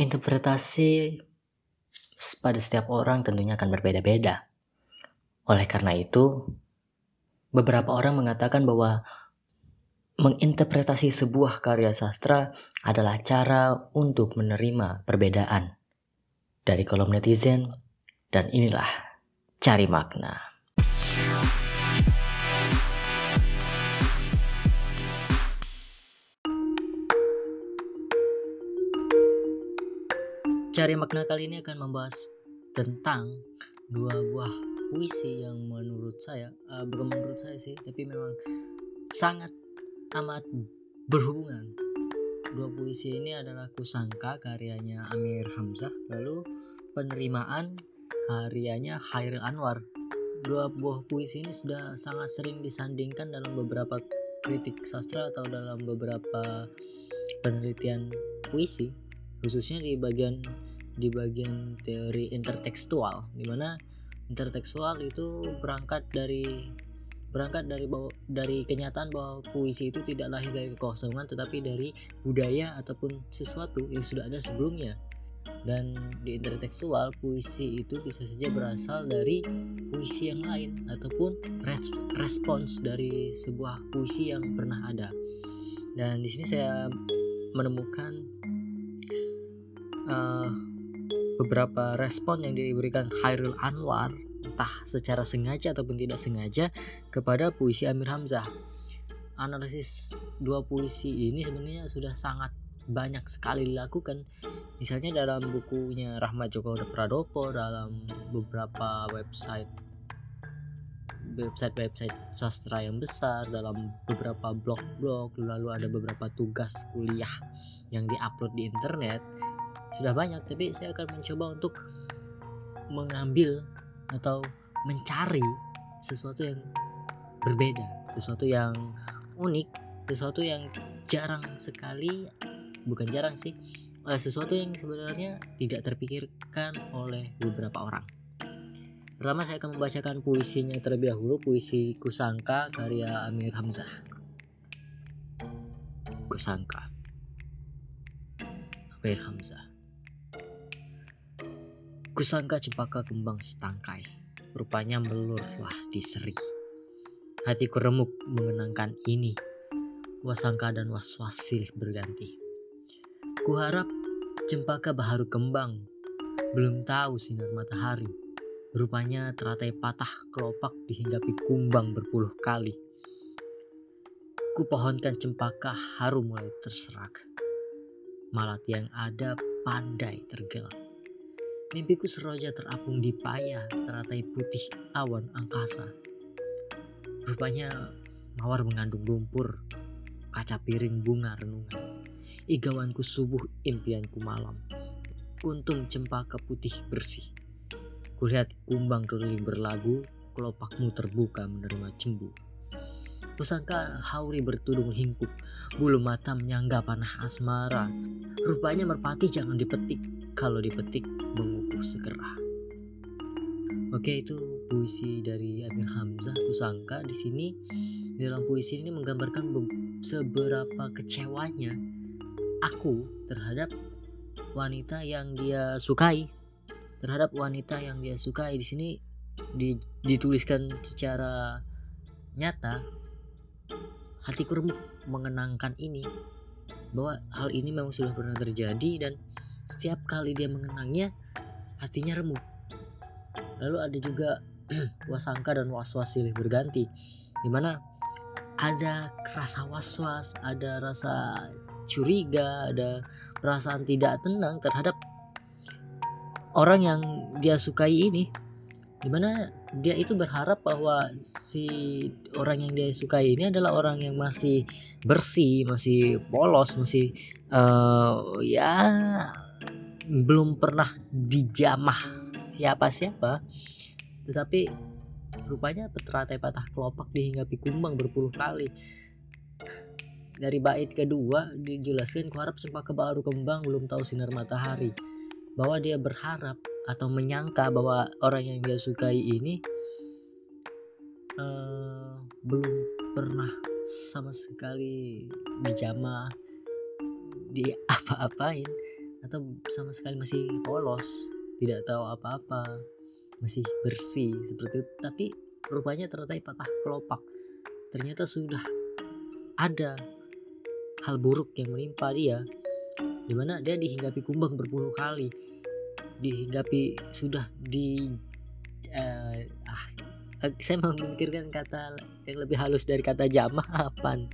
Interpretasi pada setiap orang tentunya akan berbeda-beda. Oleh karena itu, beberapa orang mengatakan bahwa menginterpretasi sebuah karya sastra adalah cara untuk menerima perbedaan. Dari kolom netizen, dan inilah cari makna. Cari makna kali ini akan membahas tentang dua buah puisi yang menurut saya uh, bukan menurut saya sih tapi memang sangat amat berhubungan. Dua puisi ini adalah Kusangka karyanya Amir Hamzah lalu penerimaan karyanya Khairil Anwar. Dua buah puisi ini sudah sangat sering disandingkan dalam beberapa kritik sastra atau dalam beberapa penelitian puisi khususnya di bagian di bagian teori intertekstual di mana intertekstual itu berangkat dari berangkat dari bahwa, dari kenyataan bahwa puisi itu tidak lahir dari kekosongan tetapi dari budaya ataupun sesuatu yang sudah ada sebelumnya. Dan di intertekstual puisi itu bisa saja berasal dari puisi yang lain ataupun respons dari sebuah puisi yang pernah ada. Dan di sini saya menemukan uh, beberapa respon yang diberikan Khairul Anwar entah secara sengaja ataupun tidak sengaja kepada puisi Amir Hamzah. Analisis dua puisi ini sebenarnya sudah sangat banyak sekali dilakukan misalnya dalam bukunya Rahmat Joko Pradopo dalam beberapa website website-website sastra yang besar dalam beberapa blog-blog lalu ada beberapa tugas kuliah yang diupload di internet sudah banyak tapi saya akan mencoba untuk mengambil atau mencari sesuatu yang berbeda sesuatu yang unik sesuatu yang jarang sekali bukan jarang sih eh, sesuatu yang sebenarnya tidak terpikirkan oleh beberapa orang. Pertama saya akan membacakan puisinya terlebih dahulu puisi Kusangka karya Amir Hamzah. Kusangka. Amir Hamzah Kusangka cempaka kembang setangkai, rupanya melurlah di seri. Hatiku remuk mengenangkan ini, wasangka dan was-was silih berganti. Kuharap cempaka baharu kembang, belum tahu sinar matahari. Rupanya teratai patah kelopak dihinggapi kumbang berpuluh kali. Kupohonkan cempaka harum mulai terserak. Malat yang ada pandai tergelap Mimpiku seroja terapung di payah teratai putih awan angkasa. Rupanya mawar mengandung lumpur, kaca piring bunga renungan. Igawanku subuh impianku malam. Kuntum cempaka putih bersih. Kulihat kumbang keliling berlagu, kelopakmu terbuka menerima cembu. Kusangka hauri bertudung hingkup, bulu mata menyangga panah asmara. Rupanya merpati jangan dipetik, kalau dipetik mengukuh segera. Oke itu puisi dari Amir Hamzah. Kusangka di sini dalam puisi ini menggambarkan seberapa kecewanya aku terhadap wanita yang dia sukai. Terhadap wanita yang dia sukai. Di sini dituliskan secara nyata hatiku remuk mengenangkan ini bahwa hal ini memang sudah pernah terjadi dan setiap kali dia mengenangnya hatinya remuk. Lalu ada juga wasangka dan waswas silih berganti di mana ada rasa waswas ada rasa curiga ada perasaan tidak tenang terhadap orang yang dia sukai ini. Di mana dia itu berharap bahwa si orang yang dia sukai ini adalah orang yang masih bersih masih polos masih uh, ya belum pernah dijamah siapa-siapa. Tetapi rupanya teratai patah kelopak dihinggapi kumbang berpuluh kali. Dari bait kedua dijelaskan kuharap ke baru kembang belum tahu sinar matahari. Bahwa dia berharap atau menyangka bahwa orang yang dia sukai ini uh, belum pernah sama sekali dijamah di apa-apain atau sama sekali masih polos tidak tahu apa-apa masih bersih seperti itu. Tapi rupanya ternyata patah kelopak. Ternyata sudah ada hal buruk yang menimpa dia. Di mana dia dihinggapi kumbang berpuluh kali. Dihinggapi sudah di uh, ah, saya memikirkan kata yang lebih halus dari kata jamah apa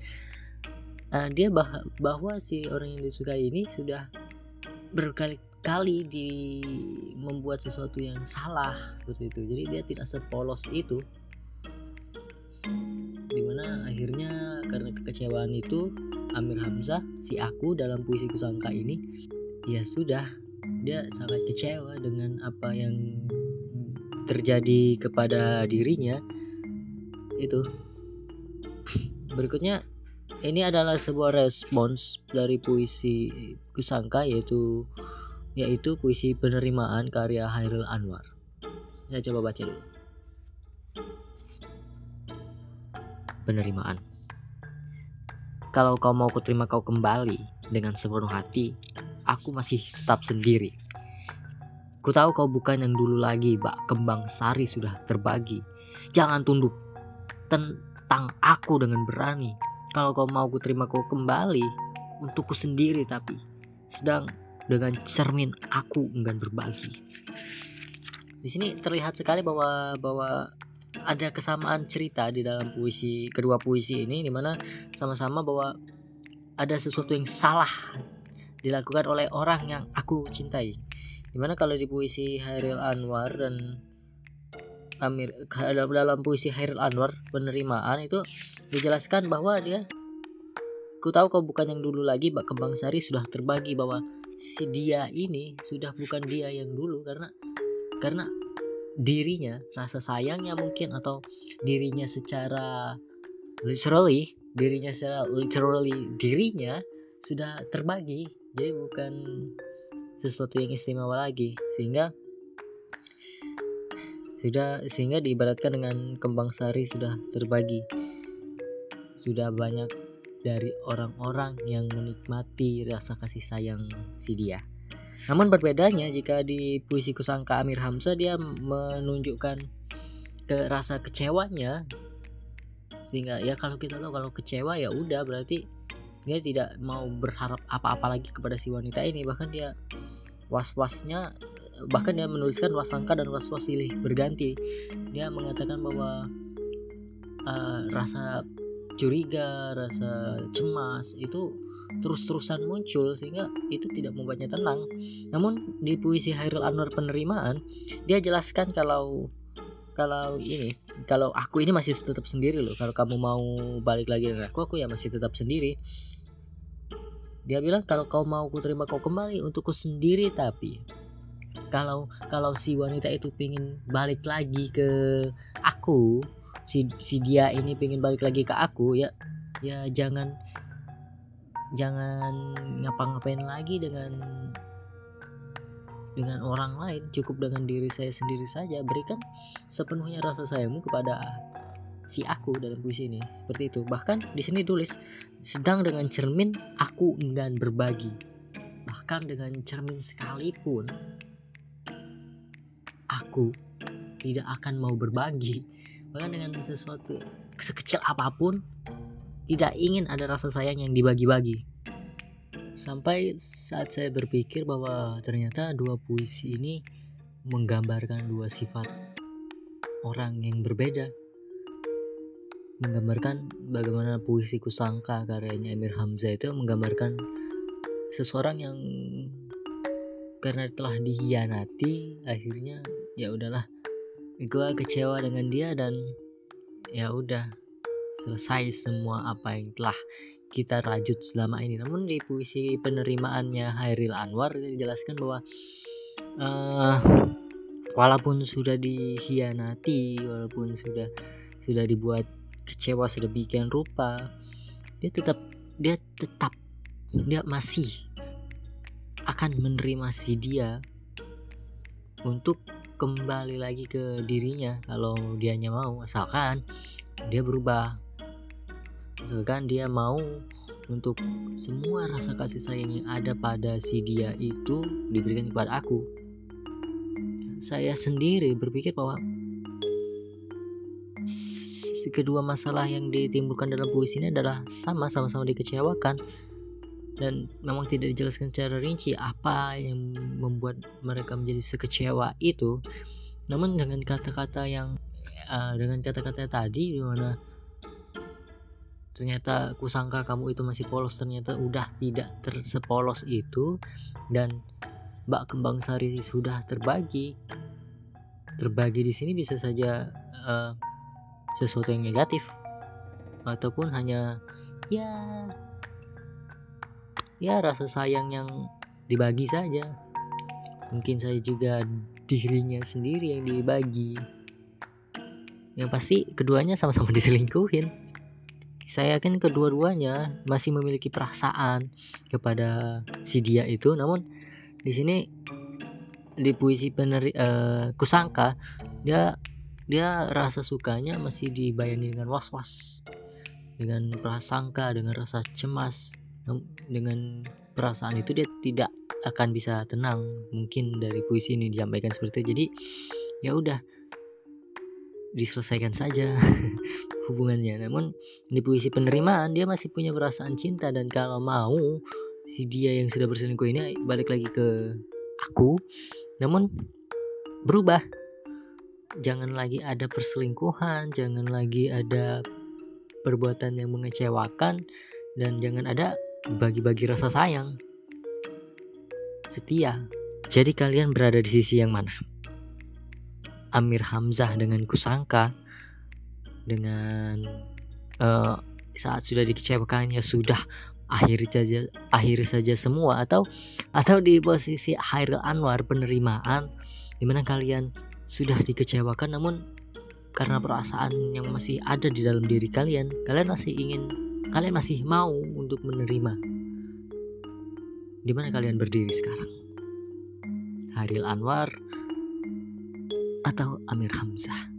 uh, dia bah bahwa si orang yang disukai ini sudah berkali-kali di membuat sesuatu yang salah seperti itu. Jadi dia tidak sepolos itu. Di mana akhirnya karena kekecewaan itu Amir Hamzah si aku dalam puisi kusangka ini ya sudah dia sangat kecewa dengan apa yang terjadi kepada dirinya. Itu. Berikutnya ini adalah sebuah respons dari puisi Kusangka yaitu yaitu puisi penerimaan karya Hairul Anwar. Saya coba baca dulu. Penerimaan. Kalau kau mau kuterima kau kembali dengan sepenuh hati, aku masih tetap sendiri. Ku tahu kau bukan yang dulu lagi, Bak Kembang Sari sudah terbagi. Jangan tunduk tentang aku dengan berani kalau kau mau ku terima kau kembali untukku sendiri tapi sedang dengan cermin aku enggan berbagi. Di sini terlihat sekali bahwa bahwa ada kesamaan cerita di dalam puisi kedua puisi ini di mana sama-sama bahwa ada sesuatu yang salah dilakukan oleh orang yang aku cintai. Di mana kalau di puisi Hairil Anwar dan Amir dalam puisi Hairil Anwar penerimaan itu dijelaskan bahwa dia ku tahu kau bukan yang dulu lagi Mbak Kembang Sari sudah terbagi bahwa si dia ini sudah bukan dia yang dulu. Karena karena dirinya rasa sayangnya mungkin atau dirinya secara literally dirinya secara literally dirinya sudah terbagi. Jadi bukan sesuatu yang istimewa lagi. Sehingga sudah sehingga diibaratkan dengan kembang sari sudah terbagi. Sudah banyak dari orang-orang yang menikmati rasa kasih sayang si dia. Namun berbedanya jika di puisi kusangka Amir Hamzah dia menunjukkan ke rasa kecewanya. Sehingga ya kalau kita tahu kalau kecewa ya udah berarti dia tidak mau berharap apa-apa lagi kepada si wanita ini. Bahkan dia was-wasnya bahkan dia menuliskan wasangka dan was-was silih berganti. Dia mengatakan bahwa uh, rasa curiga rasa cemas itu terus-terusan muncul sehingga itu tidak membuatnya tenang. Namun di puisi Hairul Anwar penerimaan dia jelaskan kalau kalau ini kalau aku ini masih tetap sendiri loh. Kalau kamu mau balik lagi dengan aku aku ya masih tetap sendiri. Dia bilang kalau kau mau ku terima kau kembali untukku sendiri tapi kalau kalau si wanita itu pingin balik lagi ke aku si si dia ini pingin balik lagi ke aku ya ya jangan jangan ngapa-ngapain lagi dengan dengan orang lain. Cukup dengan diri saya sendiri saja. Berikan sepenuhnya rasa sayangmu kepada si aku dalam puisi ini. Seperti itu. Bahkan di sini tulis sedang dengan cermin aku enggan berbagi. Bahkan dengan cermin sekalipun aku tidak akan mau berbagi. Bahkan dengan sesuatu sekecil apa pun tidak ingin ada rasa sayang yang dibagi-bagi. Sampai saat saya berpikir bahwa ternyata dua puisi ini menggambarkan dua sifat orang yang berbeda. Menggambarkan bagaimana puisi kusangka karyanya Emir Hamzah itu menggambarkan seseorang yang karena telah dihianati akhirnya ya udahlah gue kecewa dengan dia dan ya udah selesai semua apa yang telah kita rajut selama ini. Namun di puisi penerimaannya Hairil Anwar dijelaskan bahwa uh, walaupun sudah dihianati walaupun sudah sudah dibuat kecewa sedemikian rupa dia tetap dia tetap dia masih akan menerima si dia untuk kembali lagi ke dirinya kalau dianya mau. Asalkan dia berubah. Asalkan dia mau untuk semua rasa kasih sayang yang ada pada si dia itu diberikan kepada aku. Saya sendiri berpikir bahwa kedua masalah yang ditimbulkan dalam puisi ini adalah sama sama-sama dikecewakan dan memang tidak dijelaskan secara rinci apa yang membuat mereka menjadi sekecewa itu. Namun dengan kata-kata yang uh, dengan kata-kata tadi di mana ternyata kusangka kamu itu masih polos ternyata udah tidak tersepolos itu dan bak kembang sari sudah terbagi terbagi di sini bisa saja uh, sesuatu yang negatif ataupun hanya ya ya rasa sayang yang dibagi saja. Mungkin saya juga dirinya sendiri yang dibagi. Yang pasti keduanya sama-sama diselingkuhin. Saya yakin kedua-duanya masih memiliki perasaan kepada si dia itu. Namun di sini di puisi peneri uh, kusangka dia dia rasa sukanya masih dibayangi dengan was-was dengan prasangka dengan rasa cemas dengan perasaan itu dia tidak akan bisa tenang. Mungkin dari puisi ini disampaikan seperti itu. Jadi ya udah. Diselesaikan saja hubungannya. Namun di puisi penerimaan dia masih punya perasaan cinta. Dan kalau mau si dia yang sudah berselingkuh ini balik lagi ke aku. Namun berubah. Jangan lagi ada perselingkuhan, jangan lagi ada perbuatan yang mengecewakan, dan jangan ada bagi-bagi rasa sayang. Setia. Jadi kalian berada di sisi yang mana? Amir Hamzah dengan Kusangka dengan uh, saat sudah dikecewakannya sudah akhiri saja akhiri saja semua atau atau di posisi Hairil Anwar penerimaan di mana kalian sudah dikecewakan namun karena perasaan yang masih ada di dalam diri kalian, kalian masih ingin, kalian masih mau untuk menerima. Di mana kalian berdiri sekarang? Haril Anwar atau Amir Hamzah?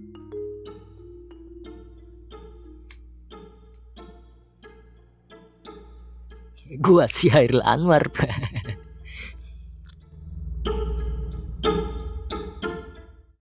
Gua si Haril Anwar.